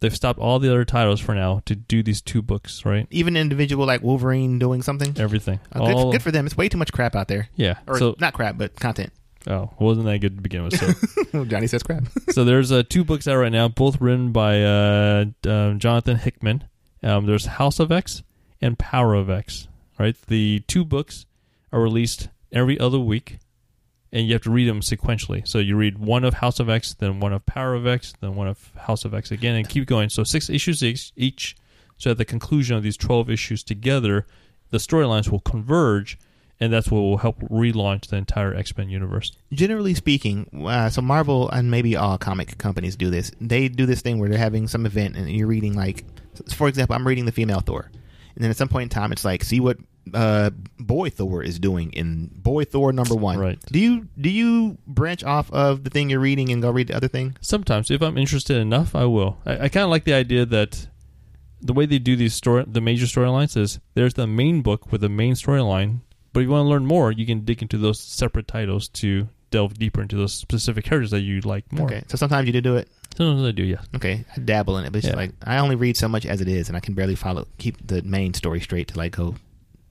They've stopped all the other titles for now to do these two books. Right? Even individual like Wolverine doing something. Everything. Uh, good, all, good for them. It's way too much crap out there. yeah. Or so not crap, but content. oh, wasn't that good to begin with? So. Johnny says crap. so there's uh, two books out right now, both written by uh, um, Jonathan Hickman. Um, there's House of X and Power of X. Right, the two books are released every other week, and you have to read them sequentially. So you read one of House of X, then one of Power of X, then one of House of X again, and keep going. So six issues each. So at the conclusion of these twelve issues together, the storylines will converge, and that's what will help relaunch the entire X Men universe. Generally speaking, uh, so Marvel and maybe all comic companies do this. They do this thing where they're having some event and you're reading like, for example, I'm reading the female Thor, and then at some point in time, it's like, see what uh, boy Thor is doing in boy Thor number one. Right. Do you do you branch off of the thing you're reading and go read the other thing? Sometimes, if I'm interested enough, I will. I, I kind of like the idea that the way they do these story, the major storylines is there's the main book with the main storyline, but if you want to learn more, you can dig into those separate titles to delve deeper into those specific characters that you like more. Okay, so sometimes you do do it. Sometimes I do, yeah. Okay, I dabble in it, but it's Yeah. like I only read so much as it is, and I can barely follow keep the main story straight to like go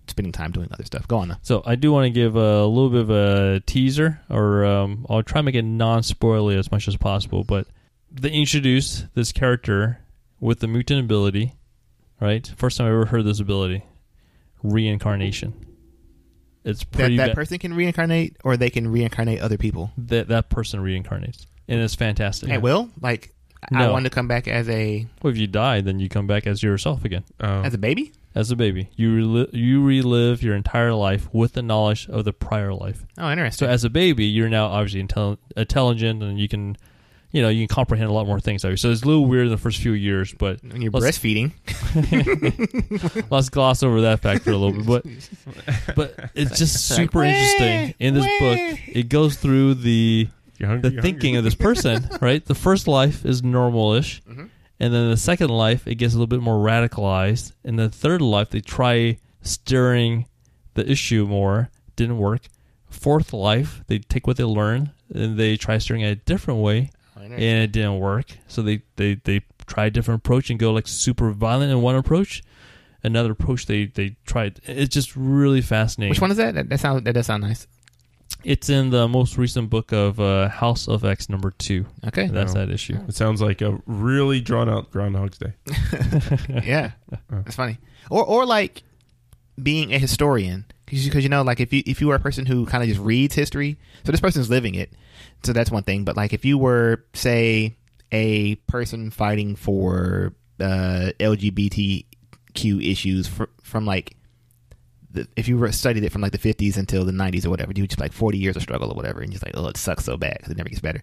spending time doing other stuff. Go on. Now. So I do want to give a little bit of a teaser, or um, I'll try and make it non-spoilery as much as possible. But they introduce this character with the mutant ability, right? First time I ever heard this ability, reincarnation. It's That pretty that ba- person can reincarnate, or they can reincarnate other people. that that person reincarnates, and it's fantastic. It will, like I No. wanted to come back as a Well, if you die, then you come back as yourself again, Oh. as a baby. as a baby. You reli- you relive your entire life with the knowledge of the prior life. Oh, interesting. So as a baby, you're now obviously intel- intelligent, and you can, you know, you can comprehend a lot more things. So it's a little weird in the first few years, but when you're let's- breastfeeding, let's gloss over that fact for a little bit. But but it's just super interesting in this book. It goes through the You're hungry, the you're thinking hungry. of this person, right? The first life is normal-ish, Mhm. and then the second life it gets a little bit more radicalized, and the third life they try steering the issue more, didn't work. Fourth life they take what they learn and they try steering it a different way, and it didn't work. So they they they tried a different approach and go like super violent in one approach. Another approach they they tried. It's just really fascinating. Which one is that? That, that sounds that does sound nice. It's in the most recent book of uh, House of X number two. Okay. That's Oh. that issue. It sounds like a really drawn out Groundhog's Day. yeah, it's funny. Or or like being a historian because you know like if you if you were a person who kind of just reads history, so this person's living it, so that's one thing. But like if you were say a person fighting for uh, LGBTQ issues fr- from like the, if you were studied it from like the 50s until the 90s or whatever, you just like 40 years of struggle or whatever, and you're just like, oh, it sucks so bad because it never gets better.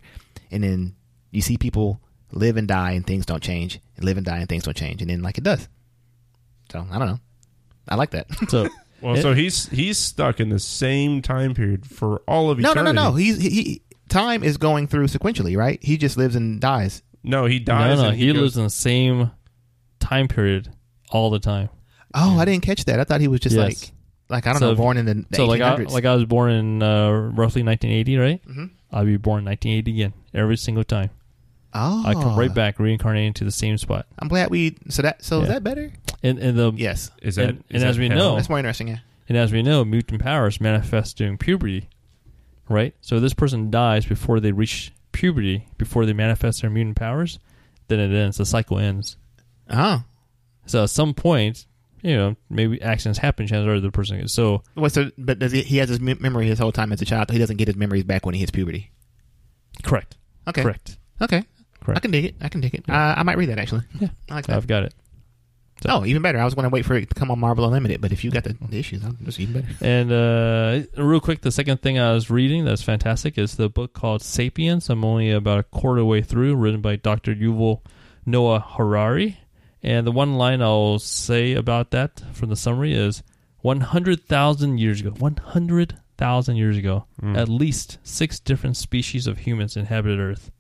And then you see people live and die and things don't change, and live and die and things don't change, and then like it does. So I don't know. I like that. So Well, It- so he's he's stuck in the same time period for all of no, no, eternity. no, no. He's he, he time is going through sequentially, right? He just lives and dies. No, he dies. no, no, and he, goes- lives in the same time period all the time. Oh, I didn't catch that. I thought he was just Yes. like like I don't So- know, born in the, the so like I, like I was born in uh, roughly 1980, right? Mhm. I'll be born in 1980 again every single time. oh, I come right back, reincarnate to the same spot. I'm glad we. So that so is that better? And and the Yes, Is that? and- is and that as we hell? know- that's more interesting. Yeah. and as we know, mutant powers manifest during puberty, right? So this person dies before they reach puberty, before they manifest their mutant powers, then it ends. The cycle ends. Oh, So at some point, you know, maybe accidents happen. Chances are the person gets so. Wait, so but does he? He has his memory his whole time as a child. He doesn't get his memories back when he hits puberty. Correct. Okay. Correct. Okay. Correct. I can dig it. I can dig it. Uh, I might read that actually. Yeah. I like that. I've got it. oh, even better. I was going to wait for it to come on Marvel Unlimited, but if you got the, the issues, just even better. And uh, real quick, the second thing I was reading that's fantastic is the book called *Sapiens*. I'm only about a quarter way through, written by Dr. Yuval Noah Harari. And the one line I'll say about that from the summary is: 100,000 years ago, 100,000 years ago, at least six different species of humans inhabited Earth.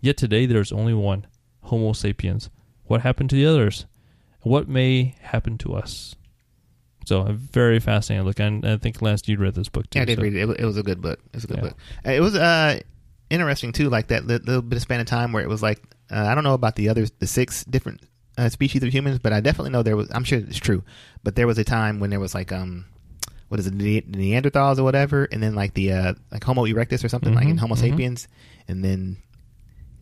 Yet today there's only one, Homo sapiens. What happened to the others? What may happen to us? So a very fascinating look, and I think Lance, you read this book too. Yeah, I did so- read it. It was, it was a good book. It was a good Yeah. book. Uh, It was uh, interesting too, like that little bit of span of time where it was like uh, I don't know about the others, the six different uh, species of humans, but I definitely know there was. I'm sure it's true, but there was a time when there was like um, what is it, the Neanderthals or whatever, and then like the uh, like Homo erectus or something like in Mhm, Homo mhm. sapiens, and then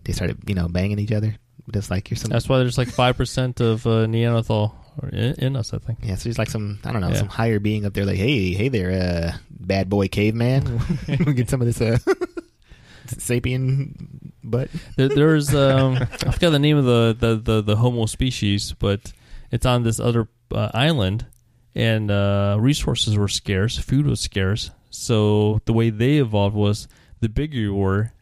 they started you know banging each other. Just like you're some. That's why there's like five percent of uh, Neanderthal in, in us. I think. yeah, so there's like some I don't know Yeah. some higher being up there like hey hey there uh, bad boy caveman we get some of this uh, sapien butt There, there's um, I forgot the name of the, the, the, the Homo species, but it's on this other uh, island, and uh, resources were scarce, food was scarce. So the way they evolved was the bigger you were,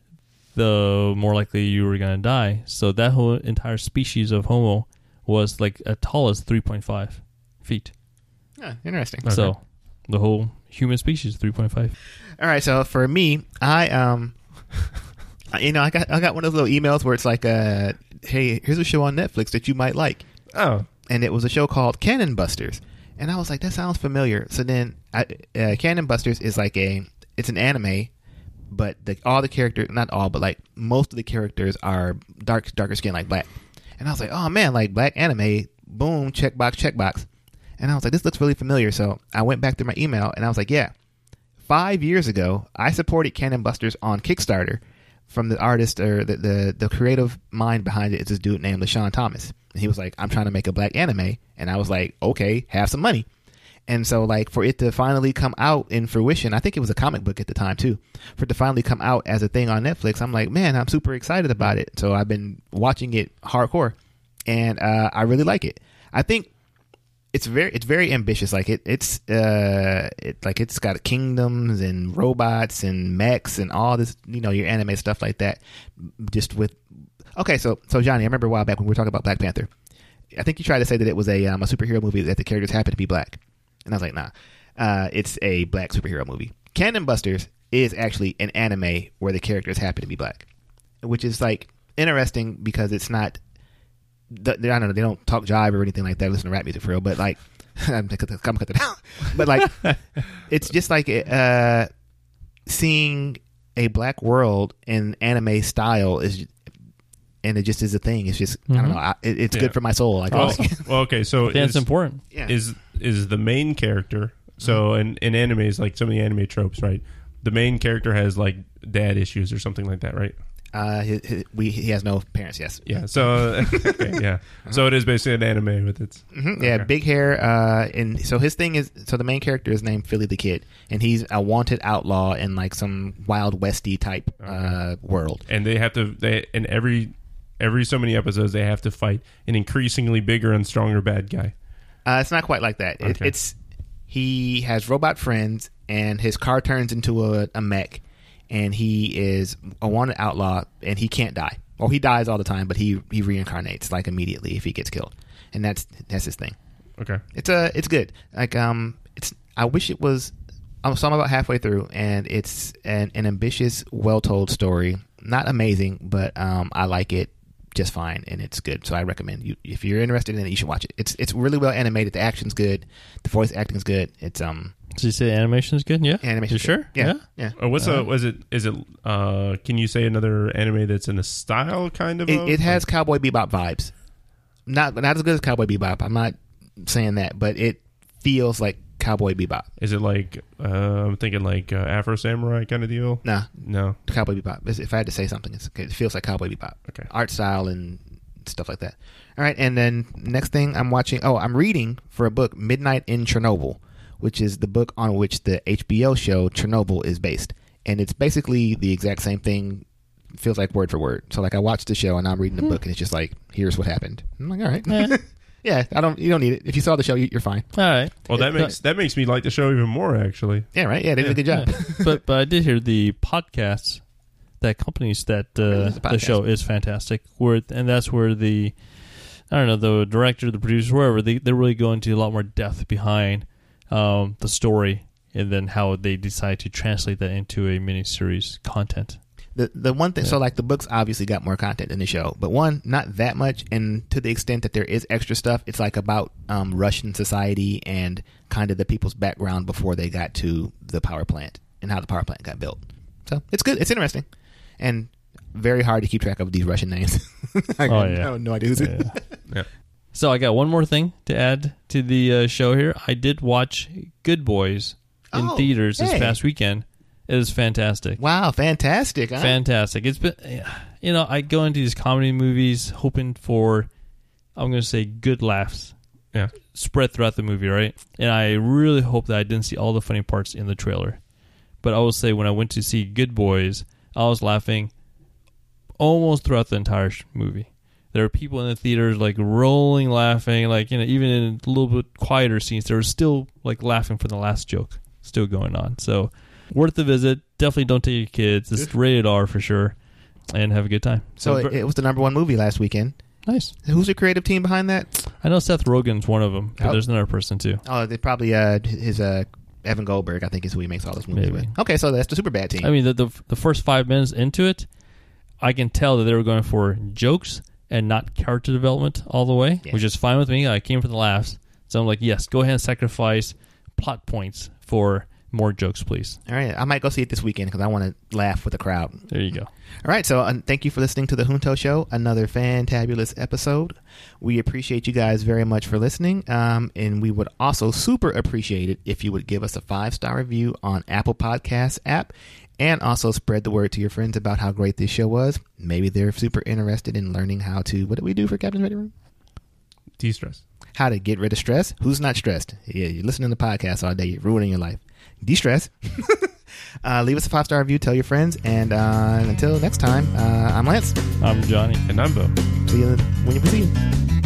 the more likely you were gonna die. So that whole entire species of Homo was like as tall as 3.5 feet. yeah, interesting Okay. So the whole human species 3.5. all right so for me I um you know I got I got one of those little emails where it's like uh hey here's a show on Netflix that you might like Oh, and it was a show called Cannon Busters, and I was like, that sounds familiar. So then, I, uh, Cannon Busters is like a, it's an anime, but the, all the characters, not all, but like most of the characters are dark, darker skin, like black. And I was like, oh man, like black anime, boom, checkbox, checkbox. And I was like, this looks really familiar. So I went back through my email, and I was like, yeah, five years ago, I supported Cannon Busters on Kickstarter from the artist or the, the, the creative mind behind it is this dude named LeSean Thomas. And he was like, I'm trying to make a black anime. And I was like, okay, have some money. And so, like, for it to finally come out in fruition, I think it was a comic book at the time too. For it to finally come out as a thing on Netflix, I'm like, man, I'm super excited about it. So I've been watching it hardcore, and uh, I really like it. I think it's very it's very ambitious. Like it it's uh it like it's got kingdoms and robots and mechs and all this you know your anime stuff like that. Just with okay, so so Johnny, I remember a while back when we were talking about Black Panther. I think you tried to say that it was a um, a superhero movie that the characters happen to be black, and I was like, nah, uh, it's a black superhero movie. Cannon Busters is actually an anime where the characters happen to be black, which is like interesting because it's not I don't know. They don't talk jive or anything like that. Listen to rap music for real, but like, I'm gonna cut the- I'm gonna cut that out. But like, it's just like uh, seeing a black world in anime style is and it just is a thing. It's just I don't Mhm. know. I, it, it's Yeah. good for my soul. Like, Well, I like- well, okay, so Yeah, it's important. yeah. is is the main character. So in in animes, like some of the anime tropes, right? The main character has like dad issues or something like that, right? Uh, he, he, we he has no parents. Yes. Yeah. So okay, yeah. So it is basically an anime with its. hmm Yeah, Okay. big hair. Uh, and so his thing is, so the main character is named Philly the Kid, and he's a wanted outlaw in like some wild westy type uh, world. and they have to they in every every so many episodes they have to fight an increasingly bigger and stronger bad guy. Uh, it's not quite like that. It, It's he has robot friends, and his car turns into a, a mech, and he is a wanted outlaw, and he can't die. Well, he dies all the time, but he he reincarnates like immediately if he gets killed, and that's that's his thing. Okay. It's a it's good. Like um, it's I wish it was. I'm so I'm about halfway through, and it's an, an ambitious, well told story. Not amazing, but um, I like it just fine, and it's good. So I recommend you if you're interested in it, you should watch it. It's it's really well animated. The action's good. The voice acting's good. It's um Did you say the animation is good? Yeah. animation. You sure? Yeah, yeah. Oh, what's Uh, a was it is it uh can you say another anime that's in a style kind of It, of? it has Cowboy Bebop vibes. Not not as good as Cowboy Bebop. I'm not saying that, but it feels like Cowboy Bebop. is it like uh, I'm thinking like uh, Afro Samurai kind of deal? Nah, No. Cowboy Bebop. If I had to say something, it's, it feels like Cowboy Bebop. Okay. Art style and stuff like that. All right, and then next thing I'm watching. Oh, I'm reading for a book, Midnight in Chernobyl, which is the book on which the HBO show Chernobyl is based, and it's basically the exact same thing. Feels like word for word. So like I watched the show and I'm reading the book and it's just like here's what happened. I'm like all right. Yeah, I don't. You don't need it. If you saw the show, you- you're fine. All right. Well, that Yeah. makes that makes me like the show even more actually. Yeah, right. Yeah, they did a good job. Yeah. but but I did hear the podcasts that accompanies that uh, It's a the podcast. show is fantastic. Where and that's where the I don't know the director, the producer, wherever they they really go into a lot more depth behind um, the story and then how they decide to translate that into a miniseries content. The the one thing, so like the books obviously got more content in the show, but one not that much, and to the extent that there is extra stuff, it's like about um, Russian society and kind of the people's background before they got to the power plant and how the power plant got built. So it's good, it's interesting, and very hard to keep track of these Russian names. I, Oh, I yeah. have no idea who's it. Yeah. Yeah. So I got one more thing to add to the uh, show here. I did watch Good Boys in Oh, theaters this past weekend. It was fantastic. Wow, fantastic! Huh? fantastic. It's been, you know, I go into these comedy movies hoping for, I'm going to say, good laughs Yeah. spread throughout the movie, right? And I really hope that I didn't see all the funny parts in the trailer. But I will say, when I went to see Good Boys, I was laughing almost throughout the entire movie. There were people in the theaters like rolling, laughing, like you know, even in a little bit quieter scenes, they were still like laughing for the last joke still going on. So worth the visit. Definitely don't take your kids. It's rated R for sure, and have a good time. So ver- it, it was the number one movie last weekend. nice. Who's the creative team behind that? I know Seth Rogen's one of them, but Oh. there's another person too. Oh, they probably uh his uh Evan Goldberg. I think is who he makes all those movies Maybe. with. Okay, so that's the Superbad team. I mean, the, the the first five minutes into it, I can tell that they were going for jokes and not character development all the way, Yeah. which is fine with me. I came for the laughs, so I'm like, yes, go ahead and sacrifice plot points for more jokes, please. All right, I might go see it this weekend because I want to laugh with the crowd. There you go. All right, so uh, thank you for listening to the Junto Show. Another fantabulous episode. We appreciate you guys very much for listening, um, and we would also super appreciate it if you would give us a five star review on Apple Podcasts app, and also spread the word to your friends about how great this show was. Maybe they're super interested in learning how to. What do we do for Captain's Ready Room? De stress. How to get rid of stress. Who's not stressed? Yeah, you're listening to podcasts all day. You're ruining your life. De-stress. uh, leave us a five star review. Tell your friends. And uh, until next time, uh, I'm Lance. I'm Johnny. And I'm Bo. See you when you see you.